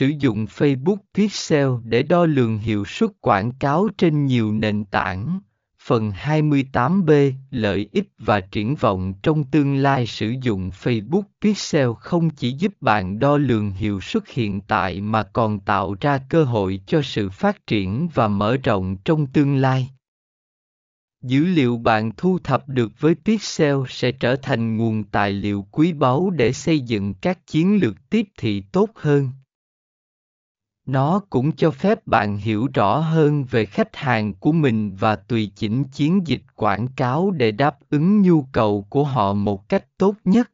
Sử dụng Facebook Pixel để đo lường hiệu suất quảng cáo trên nhiều nền tảng. Phần 28B Lợi ích và triển vọng trong tương lai sử dụng Facebook Pixel không chỉ giúp bạn đo lường hiệu suất hiện tại mà còn tạo ra cơ hội cho sự phát triển và mở rộng trong tương lai. Dữ liệu bạn thu thập được với Pixel sẽ trở thành nguồn tài liệu quý báu để xây dựng các chiến lược tiếp thị tốt hơn. Nó cũng cho phép bạn hiểu rõ hơn về khách hàng của mình và tùy chỉnh chiến dịch quảng cáo để đáp ứng nhu cầu của họ một cách tốt nhất.